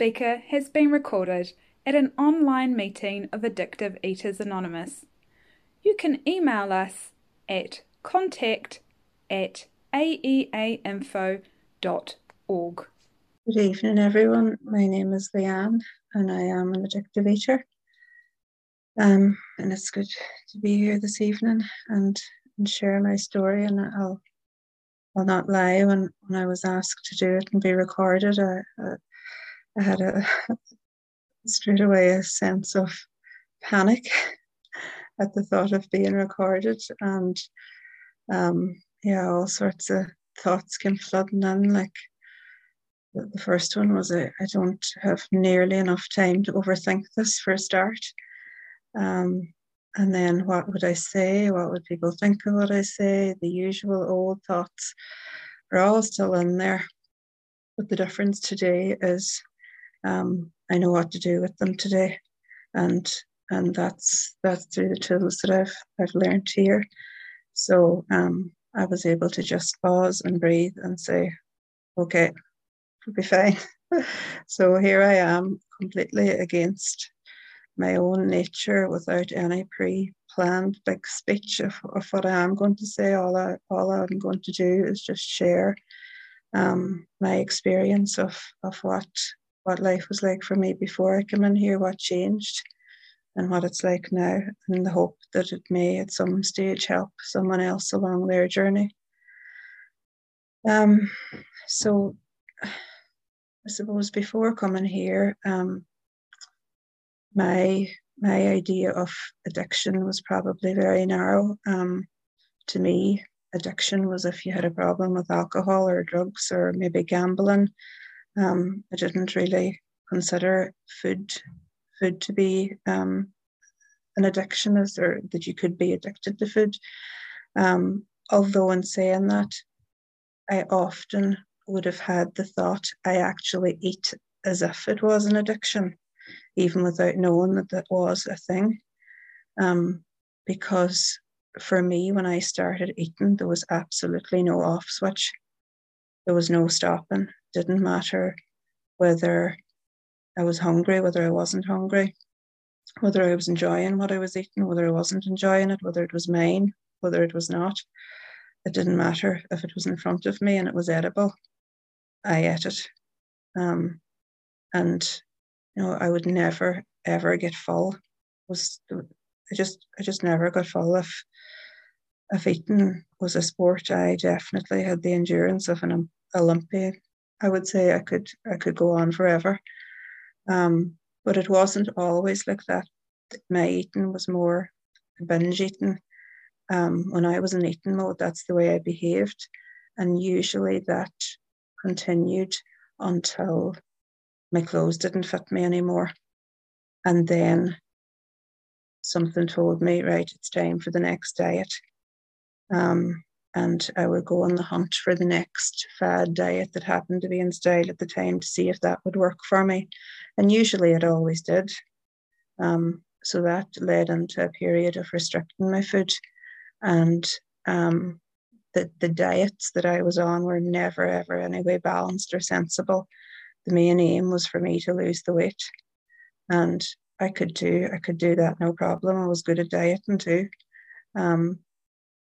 speaker has been recorded at an online meeting of Addictive Eaters Anonymous. You can email us at contact at aeainfo.org. Good evening, everyone. My name is Leanne, and I am an addictive eater. Um, and it's good to be here this evening and, and share my story. And I'll I'll not lie. When when I was asked to do it and be recorded, I, I, I had a straight away a sense of panic at the thought of being recorded, and um, yeah, all sorts of thoughts came flooding in. Like the first one was, I, don't have nearly enough time to overthink this for a start. Um, and then what would I say? What would people think of what I say? The usual old thoughts are all still in there. But the difference today is um, I know what to do with them today. And and that's that's through the tools that I've I've learned here. So um, I was able to just pause and breathe and say, okay, it'll be fine. so here I am completely against my own nature without any pre-planned big speech of, of what I am going to say. All I all I'm going to do is just share um, my experience of of what what life was like for me before I came in here, what changed, and what it's like now, in the hope that it may at some stage help someone else along their journey. Um, so I suppose before coming here, um, my my idea of addiction was probably very narrow. Um, to me, addiction was if you had a problem with alcohol or drugs or maybe gambling. Um, I didn't really consider food food to be um, an addiction, as or that you could be addicted to food. Um, although in saying that, I often would have had the thought I actually eat as if it was an addiction even without knowing that that was a thing. Um, because for me, when I started eating, there was absolutely no off switch. There was no stopping. Didn't matter whether I was hungry, whether I wasn't hungry, whether I was enjoying what I was eating, whether I wasn't enjoying it, whether it was mine, whether it was not. It didn't matter if it was in front of me and it was edible. I ate it. Um, and you know, I would never ever get full. Was I just I just never got full. If if eating was a sport, I definitely had the endurance of an Olympian. I would say I could I could go on forever. Um, but it wasn't always like that. My eating was more binge eating. Um, when I was in eating mode, that's the way I behaved, and usually that continued until my clothes didn't fit me anymore. And then something told me, right, it's time for the next diet. Um, and I would go on the hunt for the next fad diet that happened to be in style at the time to see if that would work for me. And usually it always did. Um, so that led into a period of restricting my food. And um, the, the diets that I was on were never, ever anyway balanced or sensible the main aim was for me to lose the weight. And I could do I could do that no problem. I was good at dieting too. Um,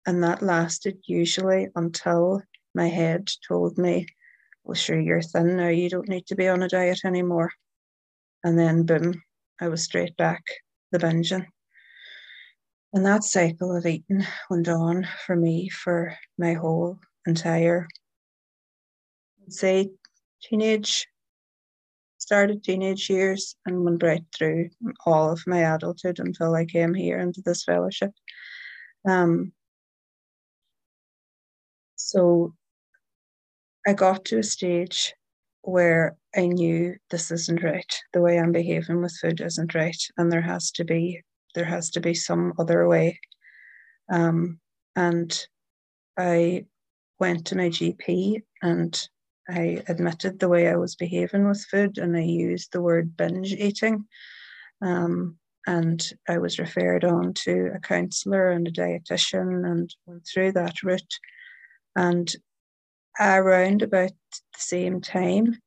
and that lasted usually until my head told me, Well sure you're thin now, you don't need to be on a diet anymore. And then boom, I was straight back the binging. And that cycle of eating went on for me for my whole entire, say, teenage started teenage years and went right through all of my adulthood until I came here into this fellowship. Um, so I got to a stage where I knew this isn't right. The way I'm behaving with food isn't right, and there has to be there has to be some other way. Um, and I went to my GP and I admitted the way I was behaving with food and I used the word binge eating. Um, and I was referred on to a counsellor and a dietitian and went through that route. And around about the same time,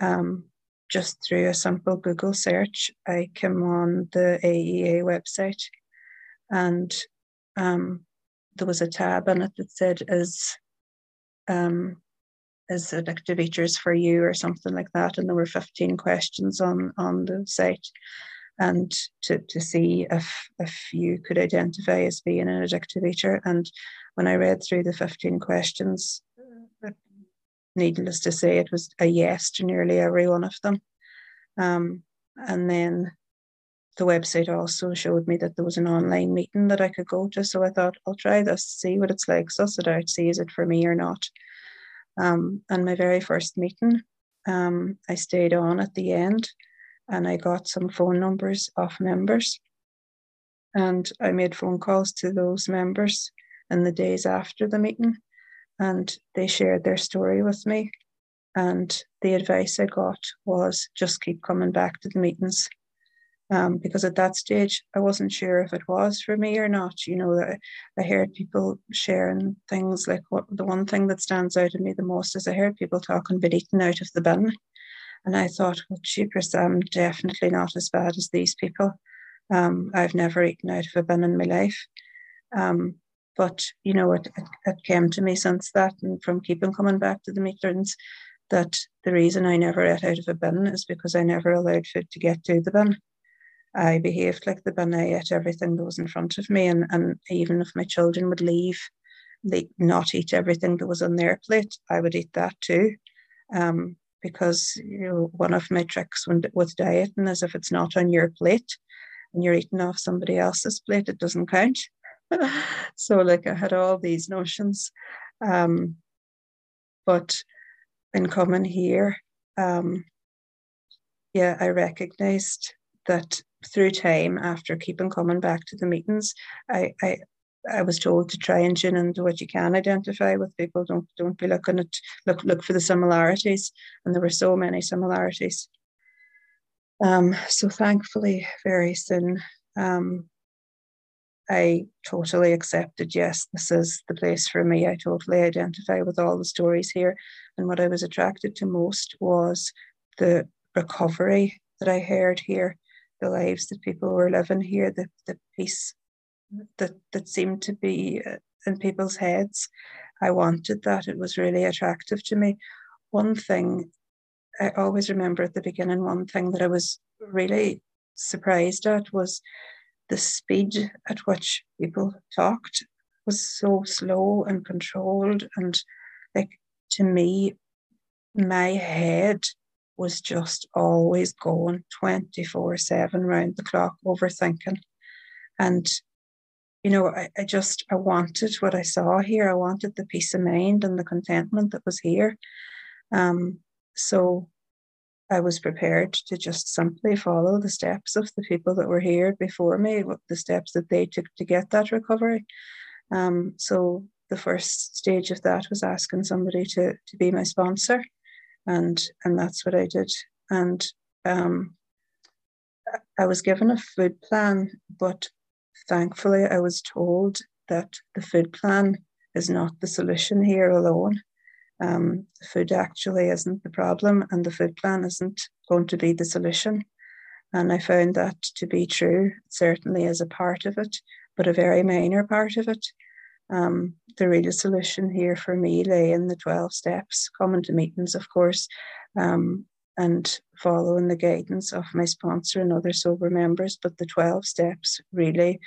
um, just through a simple Google search, I came on the AEA website and um, there was a tab on it that said, is, um, is addictive eaters for you or something like that. And there were 15 questions on, on the site and to, to see if if you could identify as being an addictive eater. And when I read through the 15 questions, needless to say, it was a yes to nearly every one of them. Um, and then the website also showed me that there was an online meeting that I could go to. So I thought, I'll try this, see what it's like, suss it out, see is it for me or not. Um, and my very first meeting, um, I stayed on at the end and I got some phone numbers off members. And I made phone calls to those members in the days after the meeting and they shared their story with me. And the advice I got was just keep coming back to the meetings. Um, because at that stage, I wasn't sure if it was for me or not. You know, I, I heard people sharing things like what the one thing that stands out to me the most is I heard people talking about eating out of the bin. And I thought, well, cheapers, I'm definitely not as bad as these people. Um, I've never eaten out of a bin in my life. Um, but you know, it, it, it came to me since that, and from keeping coming back to the meetings, that the reason I never ate out of a bin is because I never allowed food to get to the bin. I behaved like the bin. I ate everything that was in front of me, and, and even if my children would leave, they not eat everything that was on their plate, I would eat that too. Um, because you know one of my tricks when, with dieting is if it's not on your plate and you're eating off somebody else's plate, it doesn't count. so like I had all these notions. Um, but in coming here, um, yeah, I recognized that through time after keeping coming back to the meetings, I, I I was told to try and tune into what you can identify with people. Don't don't be looking at look look for the similarities, and there were so many similarities. Um, so thankfully, very soon, um, I totally accepted, yes, this is the place for me. I totally identify with all the stories here. And what I was attracted to most was the recovery that I heard here, the lives that people were living here, the, the peace that, that seemed to be uh, in people's heads. I wanted that. It was really attractive to me. One thing I always remember at the beginning, one thing that I was really surprised at was the speed at which people talked was so slow and controlled and like to me my head was just always going 24 7 round the clock overthinking and you know I, I just i wanted what i saw here i wanted the peace of mind and the contentment that was here um so I was prepared to just simply follow the steps of the people that were here before me, what the steps that they took to get that recovery. Um, so the first stage of that was asking somebody to to be my sponsor, and and that's what I did. And um, I was given a food plan, but thankfully I was told that the food plan is not the solution here alone um, food actually isn't the problem and the food plan isn't going to be the solution. And I found that to be true, certainly as a part of it, but a very minor part of it. Um, the real solution here for me lay in the 12 steps, coming to meetings, of course, um, and following the guidance of my sponsor and other sober members. But the 12 steps really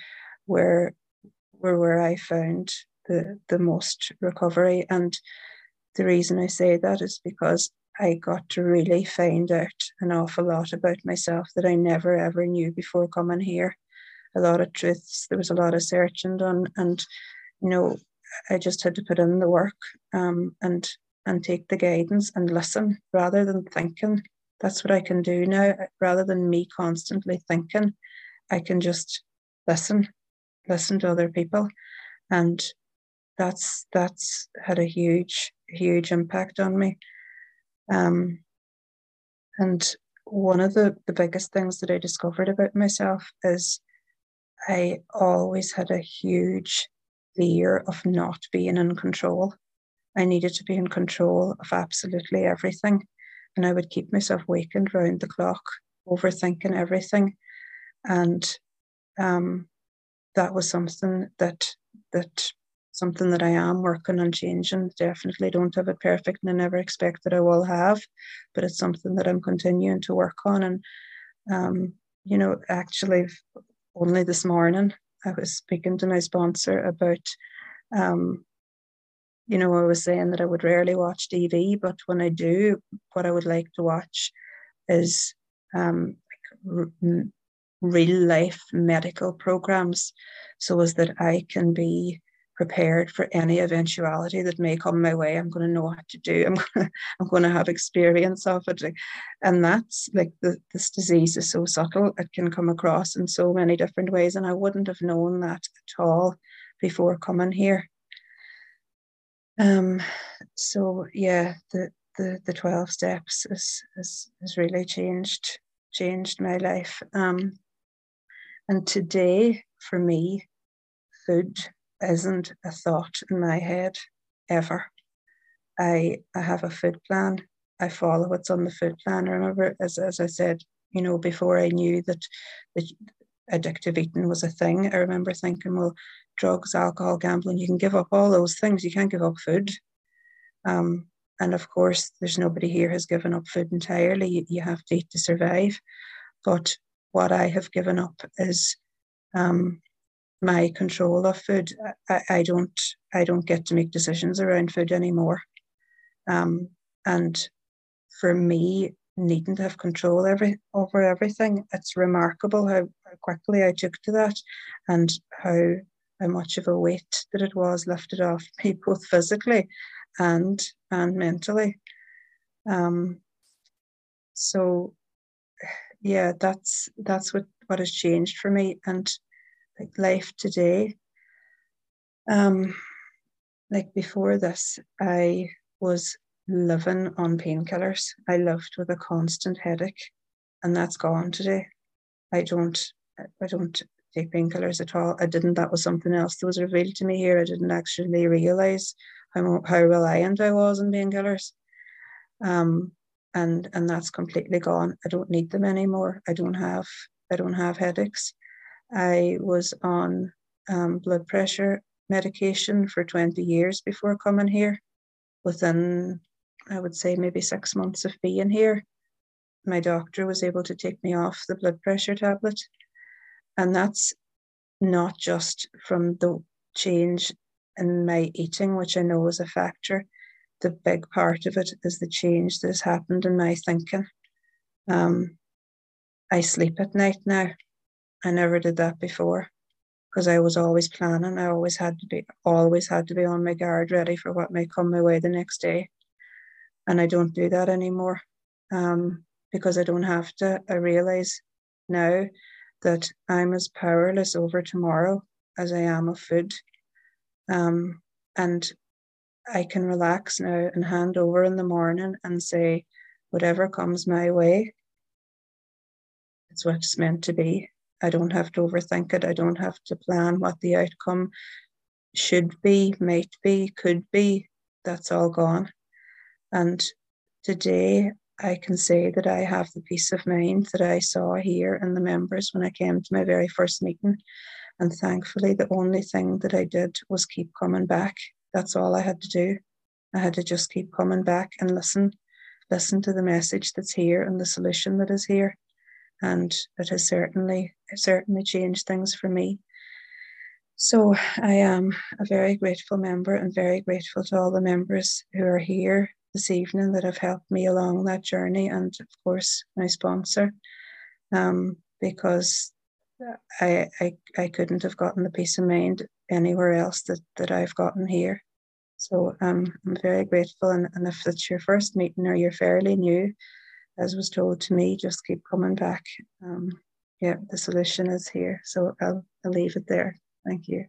were, were where I found the, the most recovery. And the reason I say that is because I got to really find out an awful lot about myself that I never ever knew before coming here. A lot of truths, there was a lot of searching done, and you know, I just had to put in the work um, and and take the guidance and listen rather than thinking. That's what I can do now. Rather than me constantly thinking, I can just listen, listen to other people, and that's that's had a huge huge impact on me. Um, and one of the, the biggest things that I discovered about myself is I always had a huge fear of not being in control. I needed to be in control of absolutely everything. and I would keep myself wakened round the clock, overthinking everything. And um, that was something that that something that I am working on changing. Definitely don't have it perfect and I never expect that I will have, but it's something that I'm continuing to work on. And, um, you know, actually, only this morning, I was speaking to my sponsor about, um, you know, I was saying that I would rarely watch TV, but when I do, what I would like to watch is um, real life medical programs so as that I can be prepared for any eventuality that may come my way. I'm going to know what to do. I'm going to, I'm going to have experience of it. And that's like the, this disease is so subtle. It can come across in so many different ways. And I wouldn't have known that at all before coming here. Um, so yeah, the, the, the 12 steps has, has, has really changed, changed my life. Um, and today for me, food isn't a thought in my head ever. I I have a food plan. I follow what's on the food plan. I remember, as as I said, you know, before I knew that that addictive eating was a thing, I remember thinking, well, drugs, alcohol, gambling, you can give up all those things. You can't give up food. Um, and of course, there's nobody here has given up food entirely. You, you have to eat to survive. But what I have given up is um, my control of food. I, I don't I don't get to make decisions around food anymore. Um, and for me, needing to have control every over everything, it's remarkable how, how quickly I took to that, and how how much of a weight that it was lifted off me both physically and and mentally. Um, so yeah, that's that's what what has changed for me, and like life today. Um, like before this, I was living on painkillers. I lived with a constant headache, and that's gone today. I don't, I don't take painkillers at all. I didn't. That was something else that was revealed to me here. I didn't actually realize how how reliant I was on painkillers. Um, and and that's completely gone. I don't need them anymore. I don't have I don't have headaches. I was on um, blood pressure medication for 20 years before coming here. Within, I would say, maybe six months of being here, my doctor was able to take me off the blood pressure tablet. And that's not just from the change in my eating, which I know is a factor. The big part of it is the change that has happened in my thinking. Um, I sleep at night now. I never did that before because I was always planning. I always had to be always had to be on my guard, ready for what may come my way the next day. And I don't do that anymore um, because I don't have to. I realize now that I'm as powerless over tomorrow as I am of food. Um, and I can relax now and hand over in the morning and say, whatever comes my way, it's what's meant to be. I don't have to overthink it. I don't have to plan what the outcome should be, might be, could be. That's all gone. And today I can say that I have the peace of mind that I saw here in the members when I came to my very first meeting. And thankfully, the only thing that I did was keep coming back. That's all I had to do. I had to just keep coming back and listen, listen to the message that's here and the solution that is here and it has certainly certainly changed things for me. So I am a very grateful member and very grateful to all the members who are here this evening that have helped me along that journey, and of course my sponsor, um, because I, I I couldn't have gotten the peace of mind anywhere else that that I've gotten here. So um, I'm very grateful, and, and if it's your first meeting or you're fairly new, as was told to me, just keep coming back. Um, yeah, the solution is here. So I'll, I'll leave it there. Thank you.